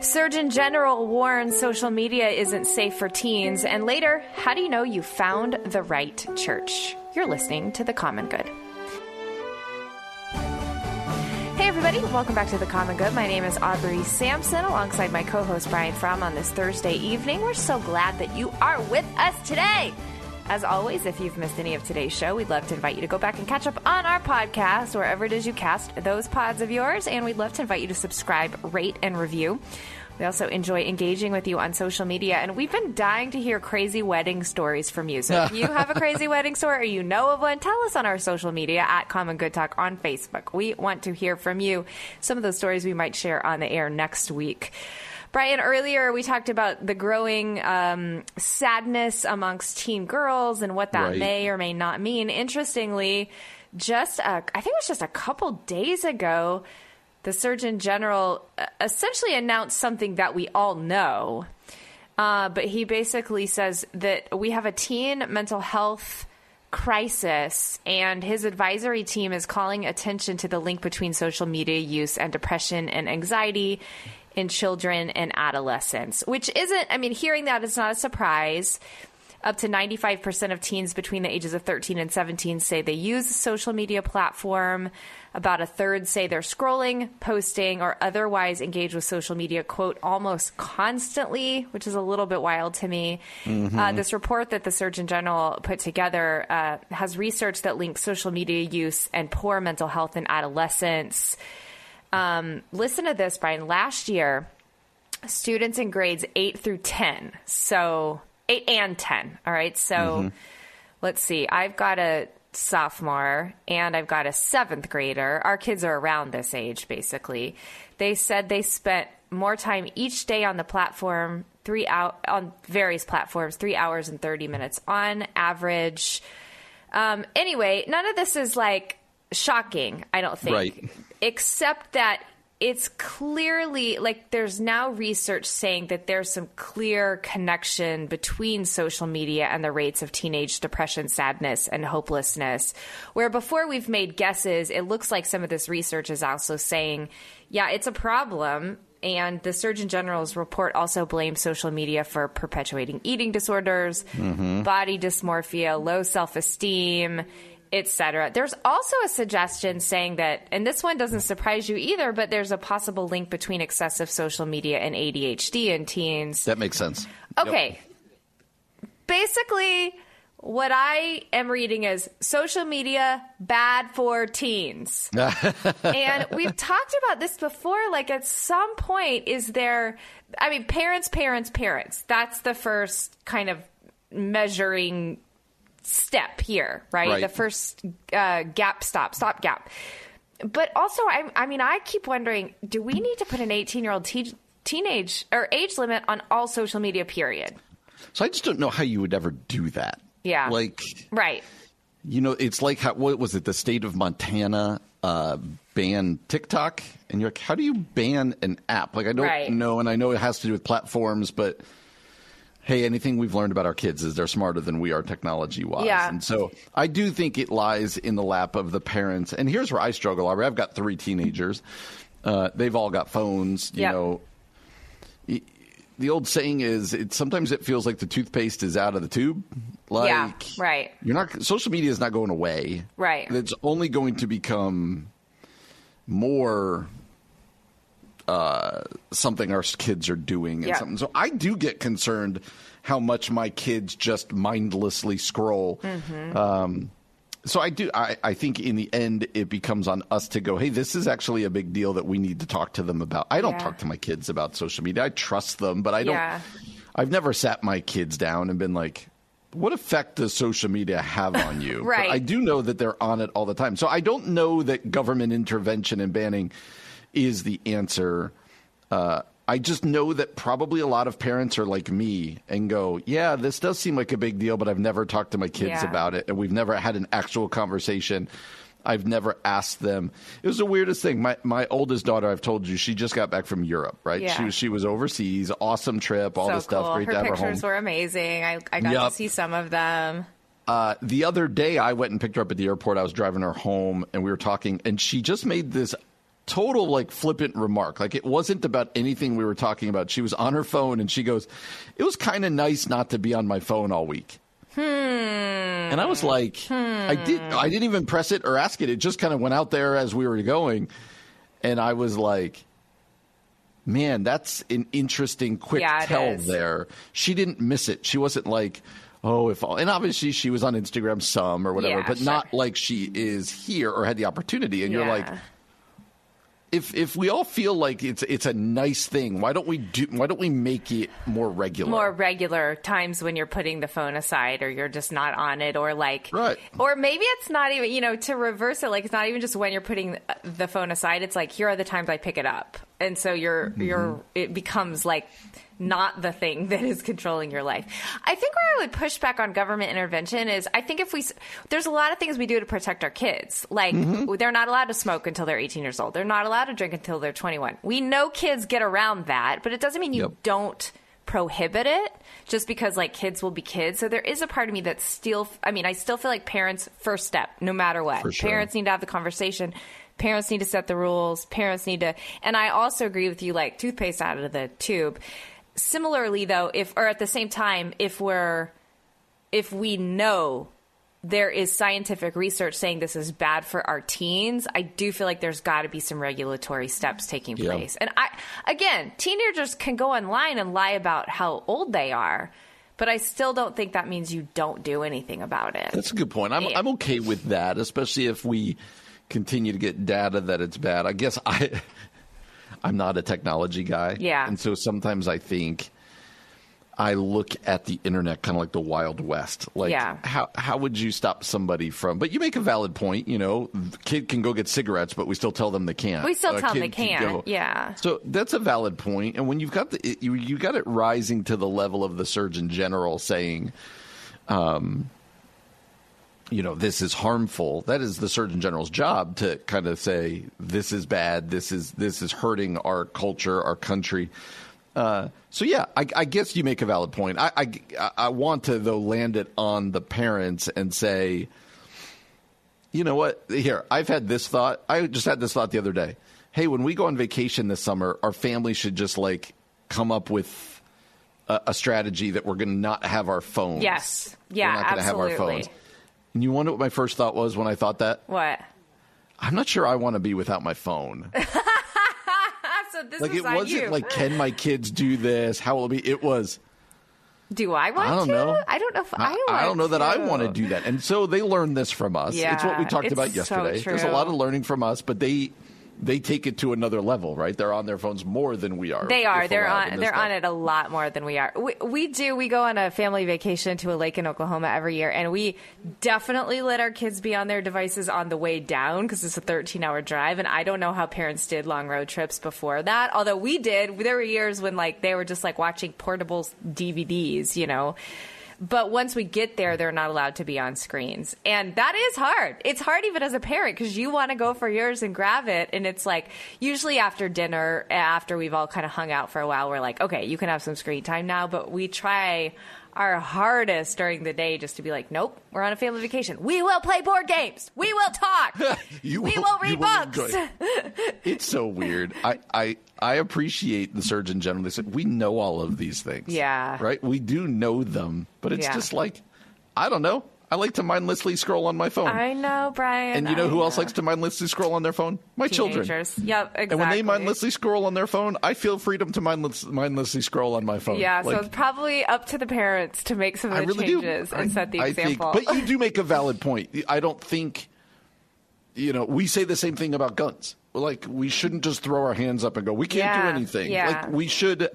Surgeon General warns social media isn't safe for teens. And later, how do you know you found the right church? You're listening to The Common Good. Hey, everybody, welcome back to The Common Good. My name is Aubrey Sampson alongside my co host Brian Fromm on this Thursday evening. We're so glad that you are with us today. As always, if you've missed any of today's show, we'd love to invite you to go back and catch up on our podcast, wherever it is you cast those pods of yours. And we'd love to invite you to subscribe, rate, and review. We also enjoy engaging with you on social media, and we've been dying to hear crazy wedding stories from you. So if you have a crazy wedding story or you know of one, tell us on our social media at Common Good Talk on Facebook. We want to hear from you. Some of those stories we might share on the air next week. Brian, earlier we talked about the growing um, sadness amongst teen girls and what that Right. may or may not mean. Interestingly, just a, I think it was just a couple days ago, the Surgeon General uh, essentially announced something that we all know. Uh, but he basically says that we have a teen mental health crisis, and his advisory team is calling attention to the link between social media use and depression and anxiety in children and adolescents, which isn't, I mean, hearing that is not a surprise. Up to 95% of teens between the ages of 13 and 17 say they use a social media platform. About a third say they're scrolling, posting, or otherwise engage with social media, quote, almost constantly, which is a little bit wild to me. Uh, this report that the Surgeon General put together uh, has research that links social media use and poor mental health in adolescents. Um, listen to this, Brian. Last year, students in grades 8 through 10, so 8 and 10, all right? So let's see. I've got a sophomore and I've got a seventh grader. Our kids are around this age, basically. They said they spent more time each day on the platform, three out on various platforms, three hours and 30 minutes on average. Um, anyway, none of this is like shocking, I don't think. Right. Except that it's clearly like there's now research saying that there's some clear connection between social media and the rates of teenage depression, sadness, and hopelessness. Where before we've made guesses, it looks like some of this research is also saying, yeah, it's a problem. And the Surgeon General's report also blames social media for perpetuating eating disorders, mm-hmm. body dysmorphia, low self esteem, etc. There's also a suggestion saying that, and this one doesn't surprise you either, but there's a possible link between excessive social media and ADHD in teens. That makes sense. Okay. Basically, what I am reading is social media bad for teens. and we've talked about this before. Like, at some point, is there, I mean, parents, parents, parents. That's the first kind of measuring step here, right? Right. The first uh, gap stop, stop gap. But also, I, I mean, I keep wondering do we need to put an 18 year old te- teenage or age limit on all social media, period? So I just don't know how you would ever do that. Yeah. Like, Right. you know, it's like how, what was it? The state of Montana uh, banned TikTok, and you're like, how do you ban an app? Like, I don't Right. know, and I know it has to do with platforms, but hey, anything we've learned about our kids is they're smarter than we are technology wise. Yeah. And so I do think it lies in the lap of the parents. And here's where I struggle. Aubrey. I've got three teenagers. Uh, they've all got phones. You Yep. know, the old saying is, it sometimes it feels like the toothpaste is out of the tube. Like, Yeah, right. You're not. Social media is not going away. Right. It's only going to become more uh, something our kids are doing and Yeah. something. So I do get concerned how much my kids just mindlessly scroll. Mm-hmm. Um, so I do. I, I think in the end, it becomes on us to go. Hey, this is actually a big deal that we need to talk to them about. I don't Yeah. talk to my kids about social media. I trust them, but I don't. Yeah. I've never sat my kids down and been like, "What effect does social media have on you?" But I do know that they're on it all the time. So I don't know that government intervention and banning is the answer. Uh, I just know that probably a lot of parents are like me and go, "Yeah, this does seem like a big deal, but I've never talked to my kids Yeah. about it, and we've never had an actual conversation." I've never asked them. It was the weirdest thing. My my oldest daughter, I've told you, she just got back from Europe, right? Yeah. She was she was overseas, awesome trip, all so this stuff, cool. great Her to have her pictures home. were amazing. I, I got Yup. to see some of them. Uh, the other day, I went and picked her up at the airport. I was driving her home, and we were talking, and she just made this total like flippant remark. Like it wasn't about anything we were talking about. She was on her phone and she goes, "It was kind of nice not to be on my phone all week." Hmm. And I was like, I did. I didn't even press it or ask it. It just kind of went out there as we were going, and I was like, "Man, that's an interesting quick Yeah, tell is. there." She didn't miss it. She wasn't like, "Oh, if," all, and obviously she was on Instagram some or whatever, Yeah, but sure. not like she is here or had the opportunity. And you're like, Yeah. If if we all feel like it's it's a nice thing, why don't we do? Why don't we make it more regular? more regular times when you're putting the phone aside or you're just not on it or like Right. or maybe it's not even you know to reverse it like it's not even just when you're putting the phone aside it's like here are the times I pick it up and so you're Mm-hmm. you're it becomes like not the thing that is controlling your life. I think where I would push back on government intervention is I think if we there's a lot of things we do to protect our kids. Like Mm-hmm. they're not allowed to smoke until they're 18 years old. They're not allowed to drink until they're 21. We know kids get around that, but it doesn't mean you Yep. don't prohibit it just because like kids will be kids. So there is a part of me that still I mean, I still feel like parents first step no matter what. Sure. Parents need to have the conversation. Parents need to set the rules. Parents need to and I also agree with you like toothpaste out of the tube. Similarly though, if or at the same time if we're if we know there is scientific research saying this is bad for our teens, I do feel like there's got to be some regulatory steps taking Yeah. place. And I, again, teenagers can go online and lie about how old they are, but I still don't think that means you don't do anything about it. That's a good point. I'm Yeah. I'm okay with that, especially if we continue to get data that it's bad. I guess I I'm not a technology guy. Yeah. And so sometimes I think I look at the internet kind of like the Wild West. Like Yeah. how how would you stop somebody from but you make a valid point, you know, the kid can go get cigarettes, but we still tell them they can't. We still A tell them they can can't. go- Yeah. so that's a valid point. and when you've got the you you got it rising to the level of the Surgeon General saying, um, you know, this is harmful. That is the Surgeon General's job to kind of say this is bad. This is this is hurting our culture, our country. Uh, so yeah, I, I guess you make a valid point. I, I I want to though land it on the parents and say, you know what? Here, I've had this thought. I just had this thought the other day. Hey, when we go on vacation this summer, our family should just like come up with a, a strategy that we're going to not have our phones. Yes. Yeah, we're not gonna have our absolutely. phones. And you wonder what my first thought was when I thought that? What? I'm not sure I want to be without my phone. So this Like is it wasn't you. like, can my kids do this? How will it be? It was. do I want to? I don't to? know. I don't know if I, I, want I don't know that I want to to do that. And so they learned this from us. it's what we talked about so yesterday. There's a lot of learning from us, but they they take it to another level, right? They're on their phones more than we are. They are. They're on. They're this on it a lot more than we are. We, we do. We go on a family vacation to a lake in Oklahoma every year, and we definitely let our kids be on their devices on the way down because it's a 13 hour drive. And I don't know how parents did long road trips before that. Although we did. There were years when like they were just like watching portable DVDs, you know. But once we get there, they're not allowed to be on screens. And that is hard. It's hard even as a parent because you want to go for yours and grab it. And it's like, usually after dinner, after we've all kind of hung out for a while, we're like, okay, you can have some screen time now. But we try our hardest during the day just to be like, nope, we're on a family vacation. We will play board games. We will talk. You we will- will read books. It's so weird. I, I I appreciate the Surgeon General. They said we know all of these things. Yeah. Right? We do know them. But it's Yeah. just like I don't know. I like to mindlessly scroll on my phone. I know, Brian. and you know I who else likes to mindlessly scroll on their phone? My children. Teenagers. Yep, exactly. And when they mindlessly scroll on their phone, I feel freedom to mindless, mindlessly scroll on my phone. Yeah, so it's probably up to the parents to make some of the really do. changes I- and set the I think- example. but you do make a valid point. I don't think, you know, we say the same thing about guns. Like, we shouldn't just throw our hands up and go, we can't do anything. yeah. Like, we should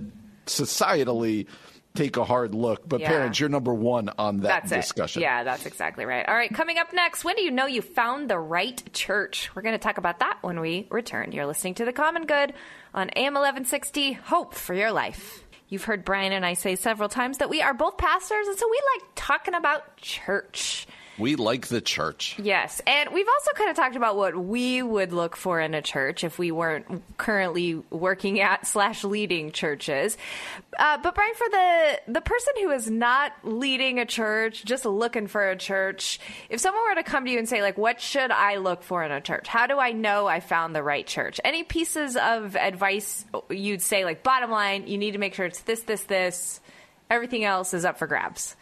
societally take a hard look. But Yeah. parents, you're number one on that That's discussion. it. Yeah, that's exactly right. All right, coming up next, when do you know you found the right church? We're going to talk about that when we return. You're listening to The Common Good on AM 1160, Hope for Your Life. You've heard Brian and I say several times that we are both pastors, and so we like talking about church. We like the church. Yes. And we've also kind of talked about what we would look for in a church if we weren't currently working at slash leading churches. Uh, but Brian, for the, the person who is not leading a church, just looking for a church, if someone were to come to you and say, like, what should I look for in a church? How do I know I found the right church? Any pieces of advice you'd say, like, bottom line, you need to make sure it's this, this, this. Everything else is up for grabs.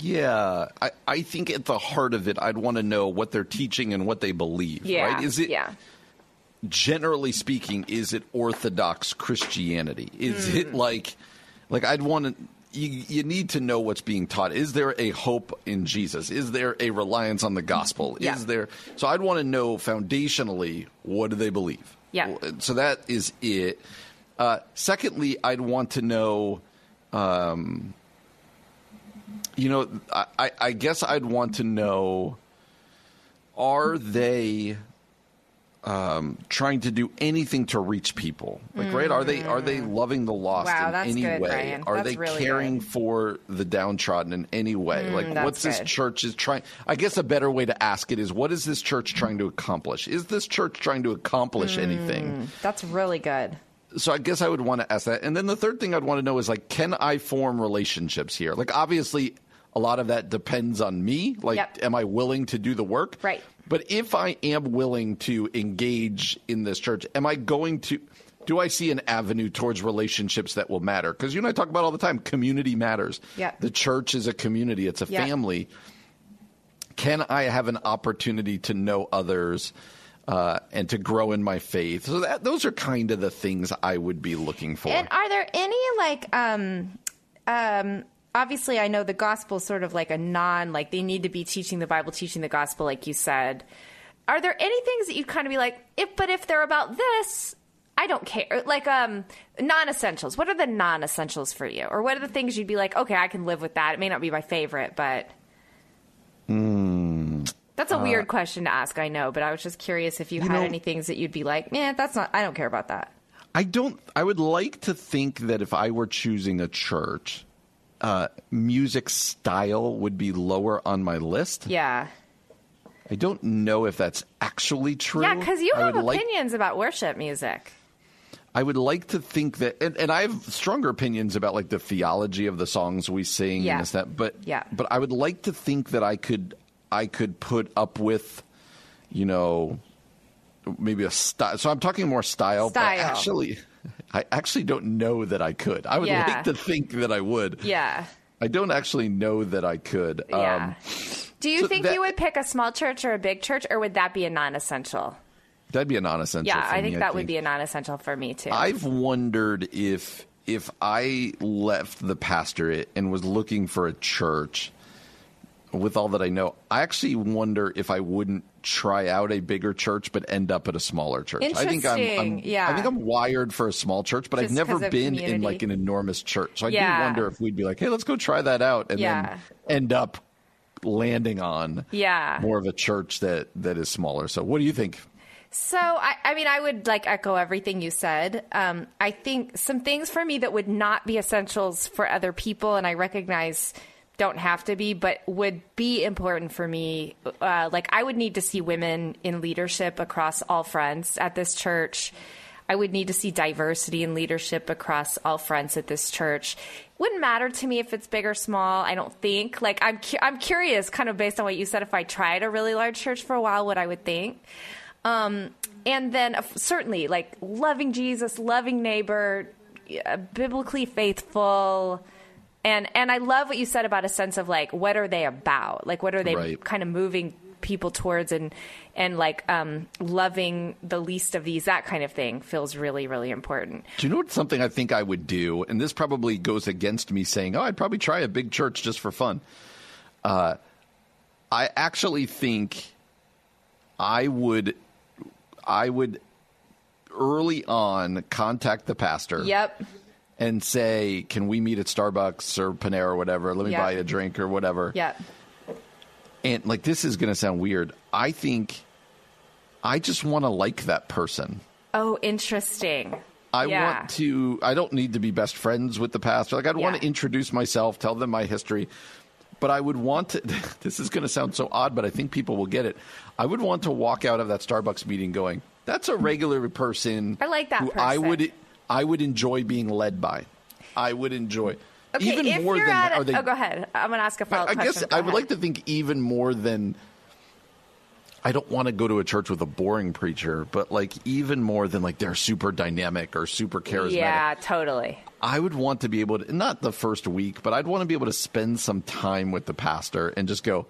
Yeah, I, I think at the heart of it, I'd want to know what they're teaching and what they believe. Yeah. Right? Is it yeah. generally speaking, is it Orthodox Christianity? Is Hmm. it like, like I'd want to. You, you need to know what's being taught. Is there a hope in Jesus? Is there a reliance on the gospel? Yeah. Is there? So I'd want to know foundationally what do they believe. Yeah. So that is it. Uh, secondly, I'd want to know. Um, you know, I, I- guess I'd want to know are they um, trying to do anything to reach people? Like, right? Are they are they loving the lost Mm. Wow, in any good, way? Brian. Are That's they really caring good. Mm, for the downtrodden in any way? like, that's what's this church is trying? I guess a better way to ask it is, what is this church trying to accomplish? Is this church trying to accomplish Mm. anything? That's really good. so I guess I would want to ask that. And then the third thing I'd want to know is like, can I form relationships here? Like, obviously, a lot of that depends on me. Like, Yep. am I willing to do the work? Right. But if I am willing to engage in this church, am I going to? Do I see an avenue towards relationships that will matter? Because you and I talk about all the time, community matters. Yep. The church is a community; it's a Yep. family. Can I have an opportunity to know others? Uh, and to grow in my faith. So that those are kind of the things I would be looking for. And are there any like um um obviously I know the gospel is sort of like a non like they need to be teaching the Bible, teaching the gospel like you said. Are there any things that you kind of be like, if but if they're about this, I don't care. Like um non-essentials. What are the non-essentials for you? Or what are the things you'd be like, okay, I can live with that. It may not be my favorite, but That's a weird question to ask, I know, but I was just curious if you, You had know- any things that you'd be like, man, that's not I don't care about that. I don't. I would like to think that if I were choosing a church, uh, music style would be lower on my list. Yeah. I don't know if that's actually true. Yeah, because you have would like- opinions about worship music. I would like to think that, and, and I have stronger opinions about like the theology of the songs we sing Yeah. and this that. But Yeah. but I would like to think that I could I could put up with, you know, maybe a style. So I'm talking more style. But Style. actually, I actually don't know that I could. I would Yeah. like to think that I would. Yeah. I don't actually know that I could. Yeah. Um, Do you so think that- you would pick a small church or a big church, or would that be a non-essential? that'd be a non-essential. Yeah, for I me, think that would be a non-essential for me too. I've wondered if if I left the pastorate and was looking for a church with all that I know, I actually wonder if I wouldn't try out a bigger church but end up at a smaller church. I think I'm, I'm yeah. I think I'm wired for a small church, but I've never never 'cause of been in like an enormous church. So I Yeah. do wonder if we'd be like, "Hey, let's go try that out," and Yeah. then end up landing on Yeah. more of a church that that is smaller. So what do you think? So, I, I mean, I would like echo everything you said. Um, I think some things for me that would not be essentials for other people, and I recognize don't have to be, but would be important for me. Uh, like, I would need to see women in leadership across all fronts at this church. I would need to see diversity in leadership across all fronts at this church. Wouldn't matter to me if it's big or small. I don't think. Like, I'm cu- I'm curious, kind of based on what you said. If I tried a really large church for a while, what I would think. Um, and then uh, certainly like loving Jesus, loving neighbor, uh, biblically faithful. And, and I love what you said about a sense of like, what are they about? Like, what are they Right. kind of moving people towards and, and like, um, loving the least of these, that kind of thing feels really, really important. Do you know what something I think I would do? And this probably goes against me saying, oh, I'd probably try a big church just for fun. Uh, I actually think I would, I would early on contact the pastor Yep. And say, can we meet at Starbucks or Panera or whatever? Let me Yep. buy you a drink or whatever. Yeah. And like, this is going to sound weird. I think I just want to like that person. Oh, interesting. I Yeah. want to. I don't need to be best friends with the pastor. Like I'd want to introduce myself, tell them my history, but I would want to. This is going to sound so odd, but I think people will get it. I would want to walk out of that Starbucks meeting going, "That's a regular person." I like that who I would I would enjoy being led by. I would enjoy Okay, even more than at are they. oh, go ahead. I'm going to ask a follow-up I question. guess I would ahead. like to think even more than. I don't want to go to a church with a boring preacher, but like even more than like they're super dynamic or super charismatic. Yeah, totally. I would want to be able to, not the first week, but I'd want to be able to spend some time with the pastor and just go,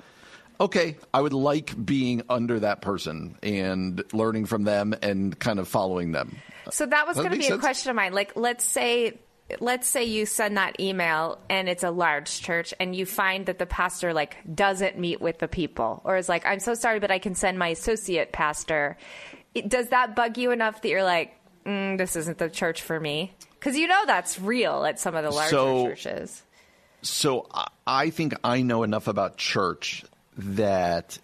okay, I would like being under that person and learning from them and kind of following them. So that was going to be a question of mine. Like, let's say, let's say you send that email and it's a large church, and you find that the pastor like doesn't meet with the people, or is like, "I'm so sorry, but I can send my associate pastor." It, does that bug you enough that you're like, mm, "This isn't the church for me"? Because you know that's real at some of the larger So- churches. So I think I know enough about church that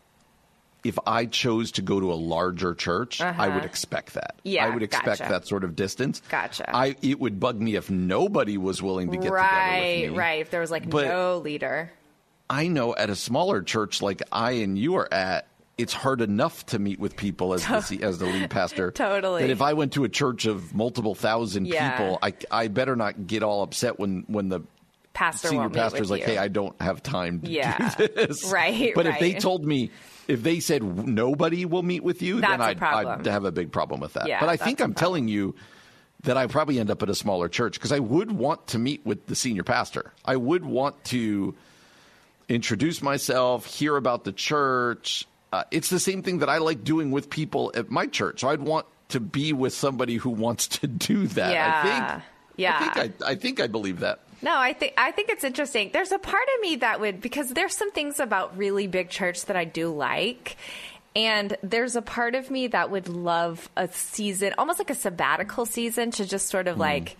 if I chose to go to a larger church, I would expect that. Uh-huh. Yeah, I would expect gotcha. that sort of distance. Gotcha. I it would bug me if nobody was willing to get together Right, with me. right. If there was like But- no leader. I know at a smaller church like I and you are at, it's hard enough to meet with people as the as the lead pastor. Totally. That if I went to a church of multiple thousand Yeah. people, I I better not get all upset when when the Pastor senior pastor's like, you. "Hey, I don't have time to Yeah. do this." Right, But if they told me, if they said nobody will meet with you, That's then I'd. I'd have a big problem with that. Yeah, but I think I'm telling you that I probably end up at a smaller church because I would want to meet with the senior pastor. I would want to introduce myself, hear about the church. Uh, it's the same thing that I like doing with people at my church. So I'd want to be with somebody who wants to do that. Yeah. I think. Yeah. I think I, I think I believe that. No, I think I think it's interesting. There's a part of me that would because there's some things about really big church that I do like. And there's a part of me that would love a season, almost like a sabbatical season to just sort of hmm. like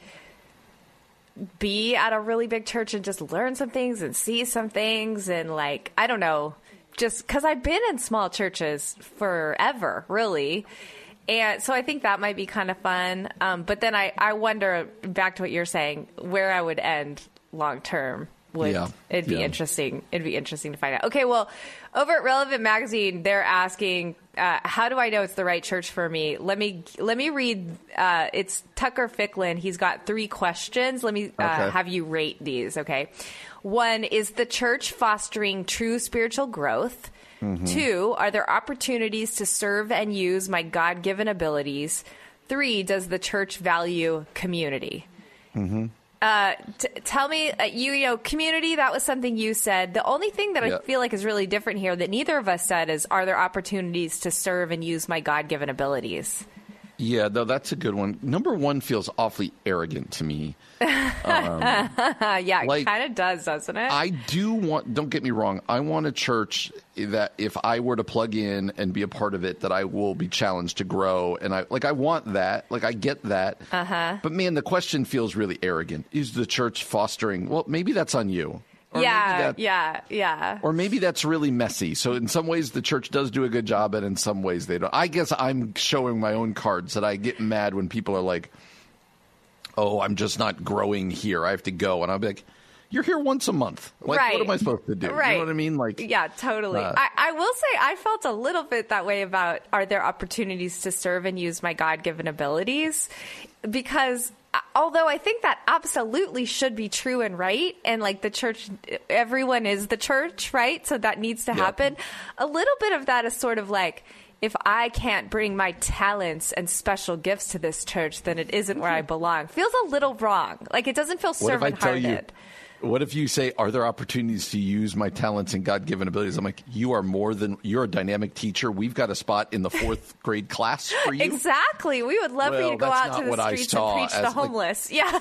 be at a really big church and just learn some things and see some things and like I don't know, just cuz I've been in small churches forever, really. And so I think that might be kind of fun. Um, but then I, I wonder, back to what you're saying, where I would end long term. Would Yeah, it'd be yeah. interesting? It'd be interesting to find out. Okay, well, over at Relevant Magazine, they're asking, uh, "How do I know it's the right church for me?" Let me let me read. Uh, it's Tucker Ficklin. He's got three questions. Let me uh, Okay. have you rate these. Okay, one is the church fostering true spiritual growth. Two, are there opportunities to serve and use my God given abilities? Three, does the church value community? Uh, t- tell me, uh, you, you know, community, that was something you said. The only thing that Yeah. I feel like is really different here that neither of us said is, are there opportunities to serve and use my God given abilities? Yeah, no, that's a good one. Number one feels awfully arrogant to me. Uh, yeah, Like, it kind of does, doesn't it? I do want. Don't get me wrong. I want a church that if I were to plug in and be a part of it, that I will be challenged to grow. And I like. I want that. Like I get that. Uh Uh-huh. huh. But man, the question feels really arrogant. Is the church fostering? Well, maybe that's on you. Or yeah, yeah, yeah. Or maybe that's really messy. So in some ways the church does do a good job, and in some ways they don't. I guess I'm showing my own cards that I get mad when people are like, "Oh, I'm just not growing here. I have to go," and I'll be like, "You're here once a month. Like, right. what am I supposed to do? Right. You know what I mean? Like, yeah, totally. uh, I, I will say I felt a little bit that way about are there opportunities to serve and use my God given abilities? Because uh, although I think that absolutely should be true and right, and like the church, everyone is the church, right? So that needs to Yeah. happen. A little bit of that is sort of like, if I can't bring my talents and special gifts to this church, then it isn't where I belong. Feels a little wrong. Like it doesn't feel what if I servant hearted. What if you say, "Are there opportunities to use my talents and God-given abilities?" I'm like, "You are more than you're a dynamic teacher. We've got a spot in the fourth grade class for you." Exactly. We would love for you to go out to the streets and preach as, the like- homeless. Yeah.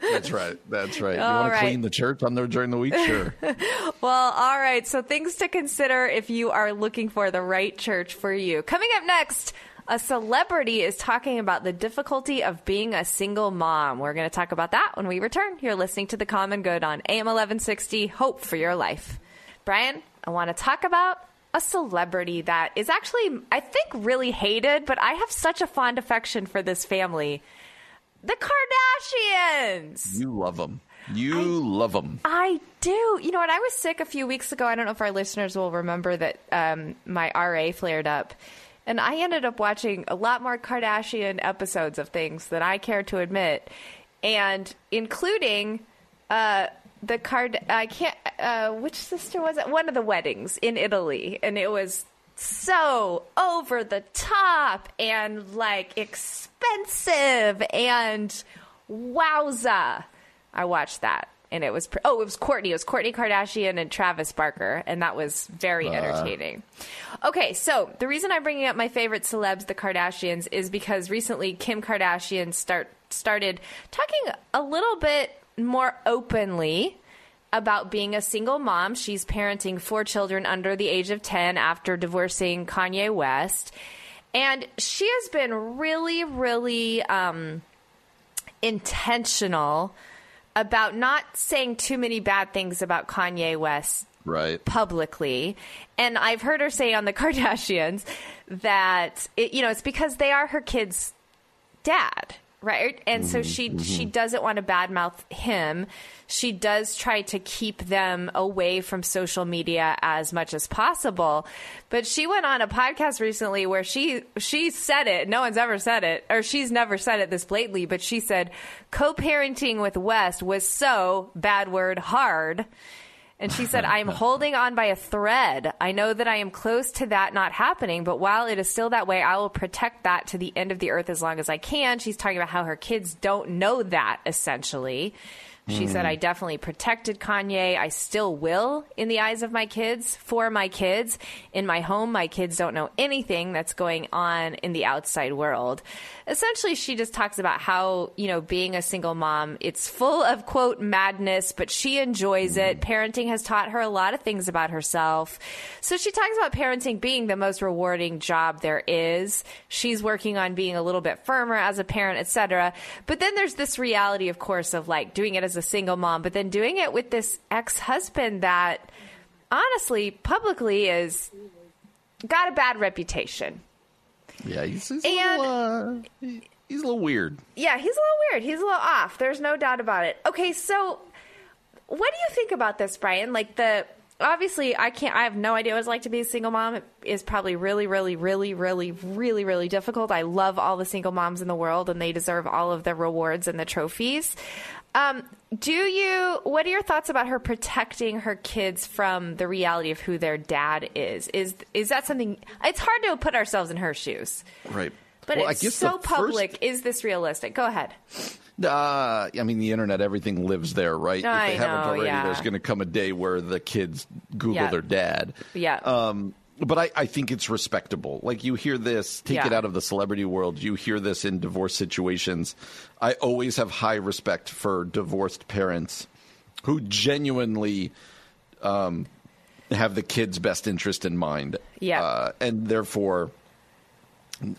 That's right. That's right. You want right. to clean the church on there during the week? Sure. Well, all right. So things to consider if you are looking for the right church for you. Coming up next, a celebrity is talking about the difficulty of being a single mom. We're going to talk about that when we return. You're listening to The Common Good on AM 1160, Hope for Your Life. Brian, I want to talk about a celebrity that is actually, I think, really hated, but I have such a fond affection for this family. The Kardashians. You love them. You love them. I do. You know what? I was sick a few weeks ago. I don't know if our listeners will remember that um, my RA flared up. And I ended up watching a lot more Kardashian episodes of things than I care to admit, and including uh, the card. I can't. Uh, which sister was it? One of the weddings in Italy, and it was so over the top and like expensive and wowza. I watched that and it was pr- oh it was Courtney it was Kourtney Kardashian and Travis Barker and that was very entertaining. Okay, so the reason I'm bringing up my favorite celebs the Kardashians is because recently Kim Kardashian start started talking a little bit more openly about being a single mom. She's parenting four children under the age of 10 after divorcing Kanye West. And she has been really, really um, intentional about not saying too many bad things about Kanye West Right. publicly. And I've heard her say on the Kardashians that it, you know it's because they are her kids' dad, right? And so mm-hmm. she she mm-hmm. doesn't want to badmouth him. She does try to keep them away from social media as much as possible. But she went on a podcast recently where she she said it. No one's ever said it, or she's never said it this blatantly. But she said co-parenting with West was so bad word hard. And she said, I am holding on by a thread. I know that I am close to that not happening, but while it is still that way, I will protect that to the end of the earth as long as I can. She's talking about how her kids don't know that, essentially. She said, hmm. I definitely protected Kanye. I still will in the eyes of my kids, for my kids. In my home, my kids don't know anything that's going on in the outside world. Essentially, she just talks about how, you know, being a single mom, it's full of quote madness, but she enjoys it. Hmm. Parenting has taught her a lot of things about herself. So she talks about parenting being the most rewarding job there is. She's working on being a little bit firmer as a parent, etc. But then there's this reality, of course, of like doing it as a single mom, but then doing it with this ex-husband that honestly, publicly is got a bad reputation. Yeah, he's, he's, And- a little, uh, he- he's a little weird. Yeah, he's a little weird. He's a little off. There's no doubt about it. Okay, so what do you think about this, Brian? Like the obviously I can't I have no idea what it's like to be a single mom. It is probably really, really, really, really, really, really difficult. I love all the single moms in the world and they deserve all of the rewards and the trophies. Um, do you what are your thoughts about her protecting her kids from the reality of who their dad is? Is is that something it's hard to put ourselves in her shoes. Right. But Well, I it's so the first- public. Is this realistic? Go ahead. Uh, I mean, the internet, everything lives there, right? I if they haven't know, already, yeah. there's going to come a day where the kids Google Yeah. their dad. Yeah. Um, but I, I think it's respectable. Like you hear this, take Yeah. it out of the celebrity world. You hear this in divorce situations. I always have high respect for divorced parents who genuinely um, have the kid's best interest in mind. Yeah. Uh, and therefore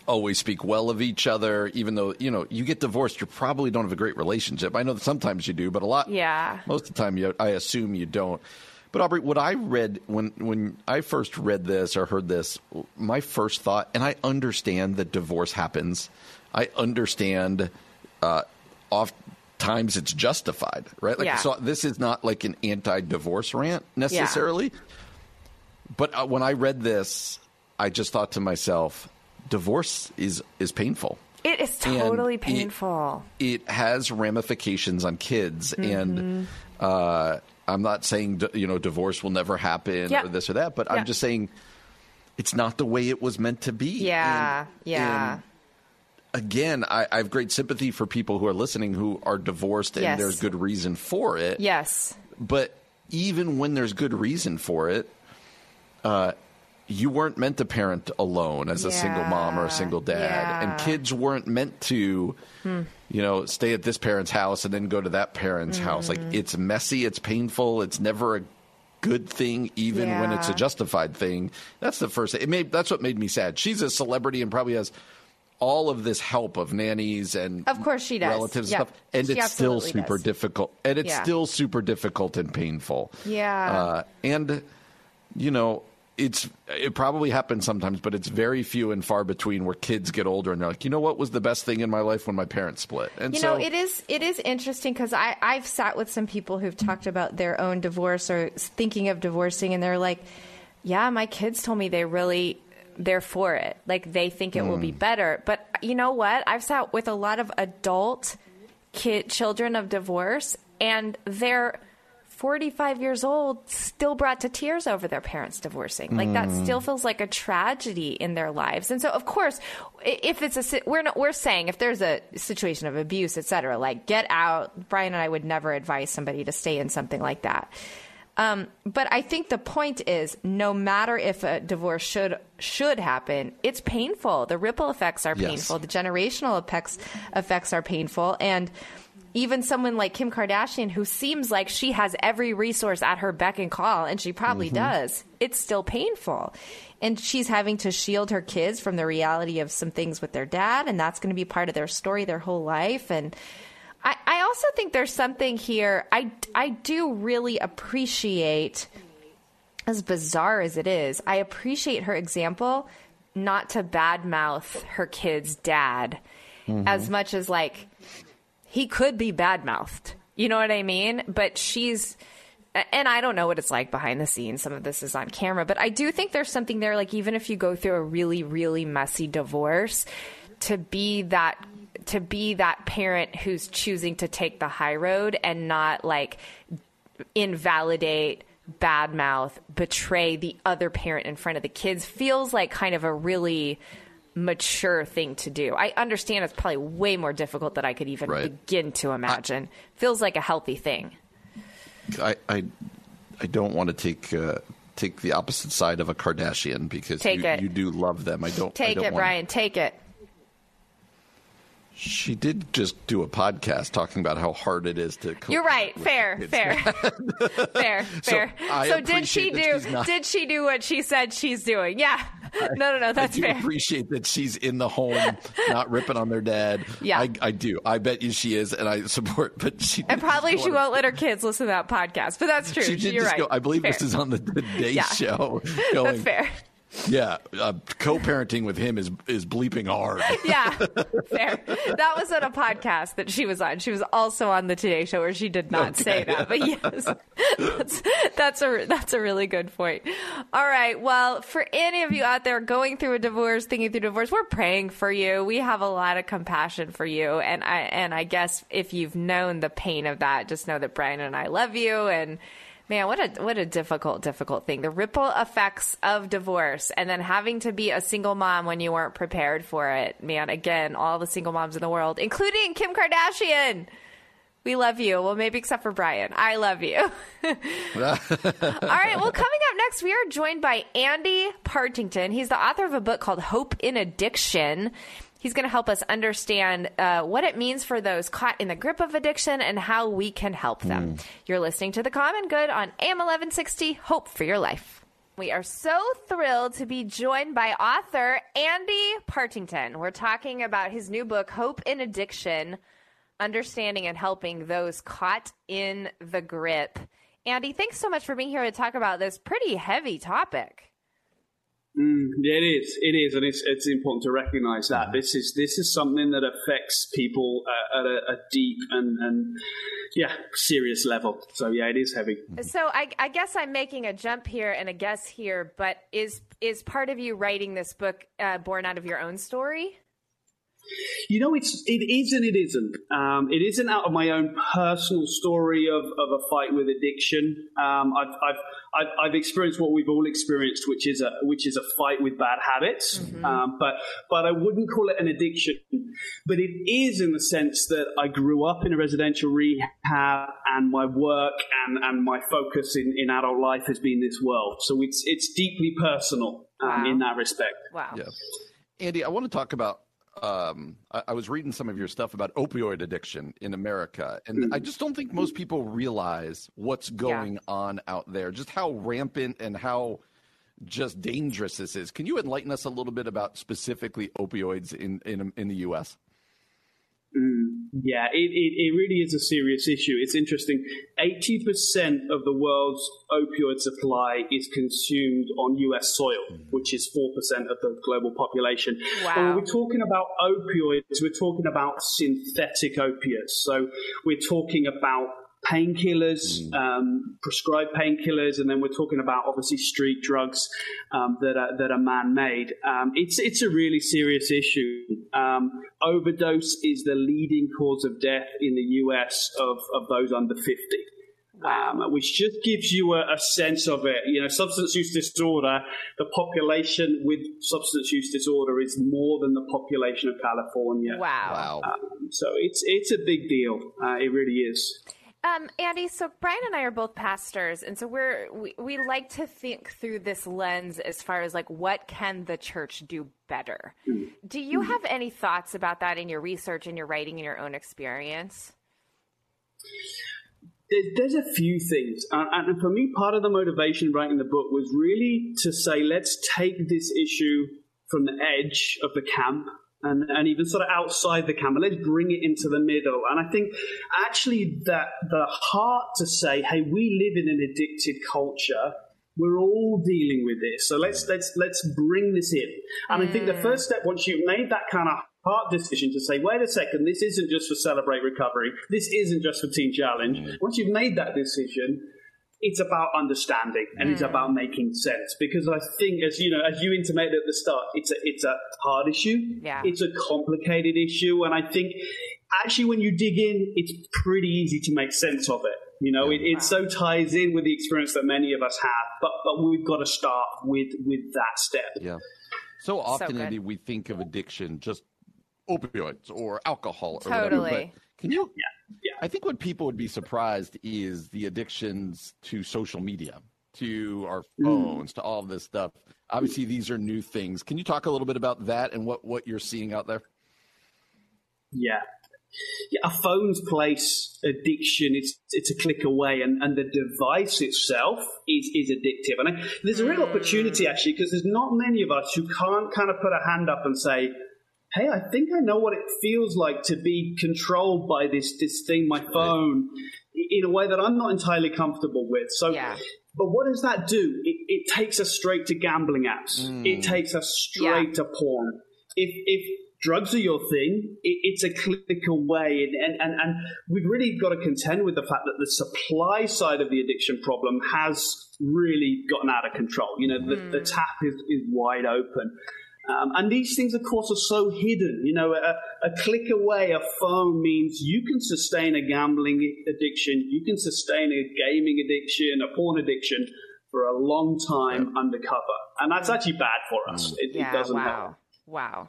always speak well of each other, even though, you know, you get divorced, you probably don't have a great relationship. I know that sometimes you do, but a lot, Yeah. most of the time, you, I assume you don't. But Aubrey, what I read when when I first read this or heard this, my first thought, and I understand that divorce happens. I understand. Uh, oft times it's justified, right? Like, Yeah. so this is not like an anti-divorce rant necessarily. Yeah. But uh, when I read this, I just thought to myself, divorce is is painful It is And totally it- painful. it has ramifications on kids Mm-hmm. and uh, i'm not saying you know divorce will never happen Yeah. or this or that but Yeah. i'm just saying it's not the way it was meant to be yeah, And- yeah. and again I, I have great sympathy for people who are listening who are divorced and Yes. there's good reason for it yes. but even when there's good reason for it, uh, you weren't meant to parent alone as a single mom or a single dad, yeah. Hmm. and kids weren't meant to, you know, stay at this parent's house and then go to that parent's house. Like Hmm. it's messy, it's painful, it's never a good thing, even when it's a justified thing. That's the first. It made that's what made me sad. She's a celebrity and probably has. All of this help of nannies and Of course she does. relatives Yeah. and stuff, and She it's still super does. difficult, and it's Yeah. still super difficult and painful. Yeah. Uh, and, you know, it's it probably happens sometimes, but it's very few and far between where kids get older and they're like, you know what was the best thing in my life when my parents split. And you so, know, it is it is interesting because I I've sat with some people who've talked about their own divorce or thinking of divorcing, and they're like, yeah, my kids told me they really they're for it, like they think it mm. will be better. But you know what? I've sat with a lot of adult kid children of divorce, and they're 45 years old still brought to tears over their parents divorcing. Like mm. that still feels like a tragedy in their lives. And so, of course, if it's a, we're not, we're saying if there's a situation of abuse, et cetera, like get out. Brian and I would never advise somebody to stay in something like that. Um, but I think the point is, no matter if a divorce should should happen, it's painful. The ripple effects are painful. Yes. The generational effects effects are painful, and even someone like Kim Kardashian, who seems like she has every resource at her beck and call, and she probably mm-hmm. does, it's still painful. And she's having to shield her kids from the reality of some things with their dad, and that's going to be part of their story their whole life. And I, I also think there's something here. I, I do really appreciate, as bizarre as it is, I appreciate her example not to badmouth her kid's dad mm-hmm. as much as like he could be bad mouthed. You know what I mean? But she's, and I don't know what it's like behind the scenes. Some of this is on camera, but I do think there's something there. Like, even if you go through a really, really messy divorce, to be that to be that parent who's choosing to take the high road and not like invalidate badmouth betray the other parent in front of the kids feels like kind of a really mature thing to do. I understand it's probably way more difficult than I could even right. begin to imagine. I, Feels like a healthy thing. I I, I don't want to take uh, take the opposite side of a Kardashian because you, you, do love them. I don't take I don't it, Brian. Take it. She did just do a podcast talking about how hard it is to. You're right. Fair, fair, fair, fair. So, so did she do? Not... Did she do what she said she's doing? Yeah. No, no, no. That's I do fair. appreciate that she's in the home, not ripping on their dad. Yeah, I, I do. I bet you she is, and I support. But she and probably she won't let her kids listen to that podcast. But that's true. She did You're right. Go, I believe fair. this is on the, the Day yeah. Show. Going, that's fair. Yeah, uh, co-parenting with him is is bleeping hard. yeah, fair. That was on a podcast that she was on. She was also on the Today Show where she did not okay. say that. But yes, that's, that's a that's a really good point. All right. Well, for any of you out there going through a divorce, thinking through divorce, we're praying for you. We have a lot of compassion for you, and I and I guess if you've known the pain of that, just know that Brian and I love you and Man, what a what a difficult, difficult thing. The ripple effects of divorce and then having to be a single mom when you weren't prepared for it. Man, again, all the single moms in the world, including Kim Kardashian. We love you. Well, maybe except for Brian. I love you. All right. Well, coming up next, we are joined by Andy Partington. He's the author of a book called Hope in Addiction. He's going to help us understand uh, what it means for those caught in the grip of addiction and how we can help them. Mm. You're listening to The Common Good on AM 1160. Hope for your life. We are so thrilled to be joined by author Andy Partington. We're talking about his new book, Hope in Addiction Understanding and Helping Those Caught in the Grip. Andy, thanks so much for being here to talk about this pretty heavy topic. Mm, it is. It is, and it's it's important to recognise that mm-hmm. this is this is something that affects people uh, at a, a, deep and and yeah serious level. So yeah, it is heavy. So I, I guess I'm making a jump here and a guess here, but is is part of you writing this book uh, born out of your own story? You know, it's it is and it isn't. Um, it isn't out of my own personal story of, of a fight with addiction. Um, I've, I've, I've, I've experienced what we've all experienced, which is a which is a fight with bad habits. Mm-hmm. Um, but but I wouldn't call it an addiction. But it is in the sense that I grew up in a residential rehab, and my work and, and my focus in, in adult life has been this world. So it's it's deeply personal um, wow. in that respect. Wow. Yeah. Andy, I want to talk about um, I, I, was reading some of your stuff about opioid addiction in America, and mm. I just don't think most people realize what's going yeah. on out there, just how rampant and how just dangerous this is. Can you enlighten us a little bit about specifically opioids in in, in the U.S.? Mm, yeah, it, it, it, really is a serious issue. It's interesting. 80% of the world's opioid supply is consumed on US soil, which is 4% of the global population. Wow. And when we're talking about opioids, we're talking about synthetic opiates. So we're talking about painkillers, mm. um, prescribed painkillers, and then we're talking about obviously street drugs um, that are that are man-made. Um, it's it's a really serious issue. Um, overdose is the leading cause of death in the U.S. of of those under fifty. Um, which just gives you a, a, sense of it. You know, substance use disorder, the population with substance use disorder is more than the population of California. Wow. Wow. Um, so it's it's a big deal. Uh, it really is. Um, Andy, so Brian and I are both pastors, and so we're we, we like to think through this lens as far as like what can the church do better. Do you have any thoughts about that in your research, in your writing, in your own experience? There's a few things, uh, and for me, part of the motivation writing the book was really to say, let's take this issue from the edge of the camp and, and even sort of outside the camera. Let's bring it into the middle. And I think actually that the heart to say, hey, we live in an addicted culture. We're all dealing with this. So let's let's let's bring this in. And mm. I think the first step, once you've made that kind of hard decision to say, wait a second, this isn't just for Celebrate Recovery, this isn't just for Teen Challenge. Mm. Once you've made that decision, it's about understanding and mm. it's about making sense because I think, as you know, as you intimated at the start, it's a it's a hard issue. Yeah. It's a complicated issue, and I think actually when you dig in, it's pretty easy to make sense of it. You know, it, it wow. so ties in with the experience that many of us have, but but we've got to start with with that step. Yeah. So often, so Andy, we think of addiction just opioids or alcohol or totally. whatever. But can you? Yeah, yeah. I think what people would be surprised is the addictions to social media, to our mm. phones, mm. to all of this stuff. Obviously, these are new things. Can you talk a little bit about that and what, what you're seeing out there? Yeah. Yeah, a phone's place addiction. It's it's a click away, and, and the device itself is is addictive. And I, there's a real mm. opportunity actually because there's not many of us who can't kind of put a hand up and say, hey, I think I know what it feels like to be controlled by this this thing, my phone, in a way that I'm not entirely comfortable with. So, yeah. but what does that do? It, it takes us straight to gambling apps. Mm. It takes us straight yeah. to porn. If if drugs are your thing, it, it's a clinical way. and, and and we've really got to contend with the fact that the supply side of the addiction problem has really gotten out of control. You know, the, mm. the tap is, is wide open. Um, and these things, of course, are so hidden. You know, a, a, click away, a phone means you can sustain a gambling addiction, you can sustain a gaming addiction, a porn addiction for a long time undercover. And that's actually bad for us. It, yeah, it doesn't wow. help. Wow.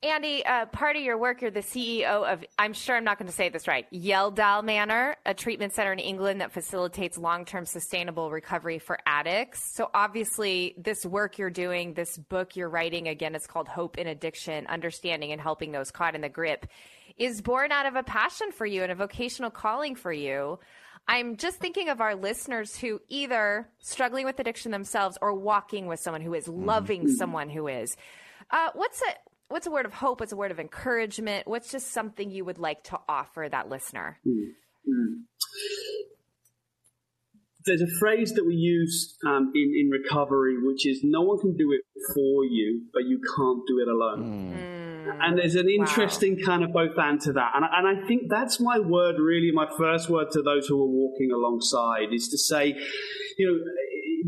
Andy, uh, part of your work, you're the CEO of, I'm sure I'm not going to say this right, Yeldall Manor, a treatment center in England that facilitates long term sustainable recovery for addicts. So, obviously, this work you're doing, this book you're writing, again, it's called Hope in Addiction Understanding and Helping Those Caught in the Grip, is born out of a passion for you and a vocational calling for you. I'm just thinking of our listeners who either struggling with addiction themselves or walking with someone who is, loving mm-hmm. someone who is. Uh, what's a what's a word of hope? What's a word of encouragement? What's just something you would like to offer that listener? Mm-hmm. There's a phrase that we use um, in, in recovery, which is no one can do it for you, but you can't do it alone. Mm. And there's an interesting wow. kind of both and to that. And, and I think that's my word, really, my first word to those who are walking alongside is to say, you know,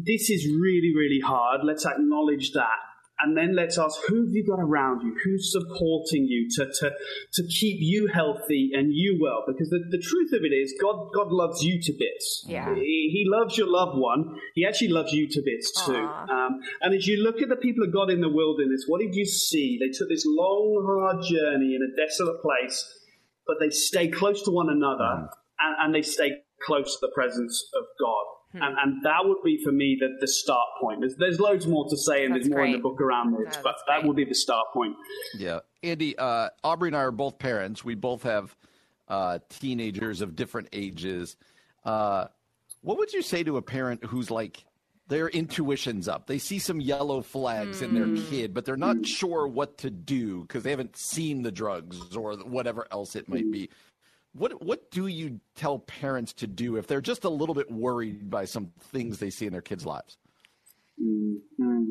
this is really, really hard. Let's acknowledge that and then let's ask who have you got around you? Who's supporting you to, to, to keep you healthy and you well? Because the, the truth of it is god god loves you to bits. Yeah. he, he loves your loved one. He actually loves you to bits too. Um, and as you look at the people of god in the wilderness what did you see? They took this long hard journey in a desolate place but they stay close to one another mm. and, and they stay close to the presence of god Hmm. And, and that would be for me the, the start point. There's, there's loads more to say, and that's there's more great. in the book around this, no, but that would be the start point. Yeah, Andy, uh, Aubrey and I are both parents. We both have uh, teenagers of different ages. Uh, what would you say to a parent who's like their intuition's up. They see some yellow flags mm. in their mm. kid, but they're not sure what to do because they haven't seen the drugs or whatever else it might be. What what do you tell parents to do if they're just a little bit worried by some things they see in their kids' lives? Mm-hmm.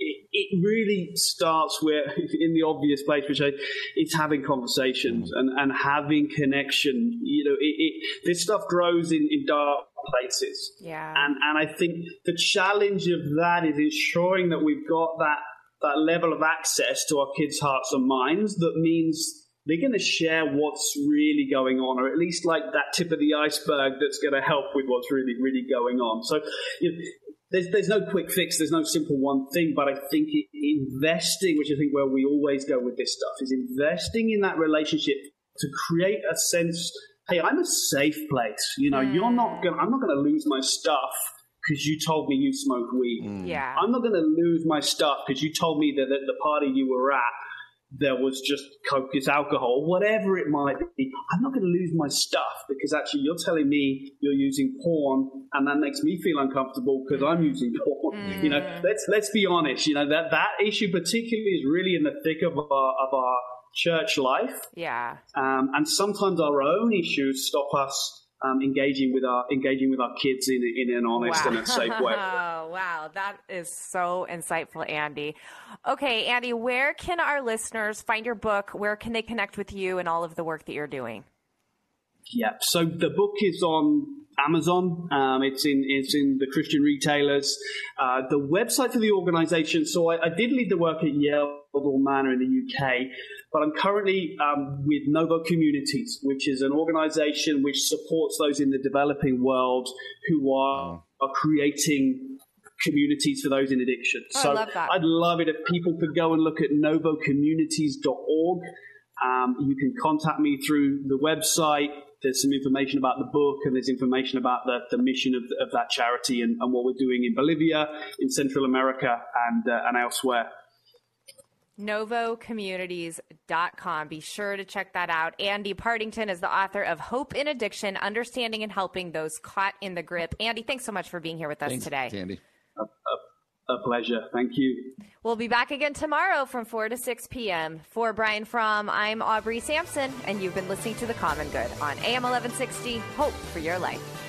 It, it, really starts where in the obvious place, which I, it's having conversations and, and having connection. You know, it, it, this stuff grows in, in dark places. Yeah. And and I think the challenge of that is ensuring that we've got that that level of access to our kids' hearts and minds that means they're going to share what's really going on, or at least like that tip of the iceberg that's going to help with what's really, really going on. So, you know, there's, there's no quick fix, there's no simple one thing, but I think investing, which I think where we always go with this stuff, is investing in that relationship to create a sense hey, I'm a safe place. You know, mm. you're not going I'm not going to lose my stuff because you told me you smoke weed. Mm. Yeah. I'm not going to lose my stuff because you told me that at the party you were at, there was just copious alcohol, whatever it might be. I'm not going to lose my stuff because actually you're telling me you're using porn, and that makes me feel uncomfortable because I'm using porn. Mm. You know, let's let's be honest. You know that that issue particularly is really in the thick of our of our church life. Yeah. Um, and sometimes our own issues stop us um, engaging with our engaging with our kids in in an honest wow. and a safe way. Oh, wow, that is so insightful, Andy. Okay, Andy, where can our listeners find your book? Where can they connect with you and all of the work that you're doing? Yeah, so the book is on Amazon. Um, it's in it's in the Christian retailers. Uh, the website for the organisation. So I, I, did lead the work at Yeldall Manor in the UK, but I'm currently um, with Novo Communities, which is an organisation which supports those in the developing world who are are creating communities for those in addiction. Oh, so I love I'd love it if people could go and look at novocommunities.org. Um, you can contact me through the website there's some information about the book and there's information about the, the mission of, of that charity and, and, what we're doing in Bolivia, in Central America, and, uh, and elsewhere. NovoCommunities.com. Be sure to check that out. Andy Partington is the author of Hope in Addiction Understanding and Helping Those Caught in the Grip. Andy, thanks so much for being here with us today. thanks, today. Andy. Uh, uh, a pleasure. Thank you. We'll be back again tomorrow from 4 to 6 p.m. For Brian Fromm, I'm Aubrey Sampson, and you've been listening to The Common Good on AM 1160. Hope for your life.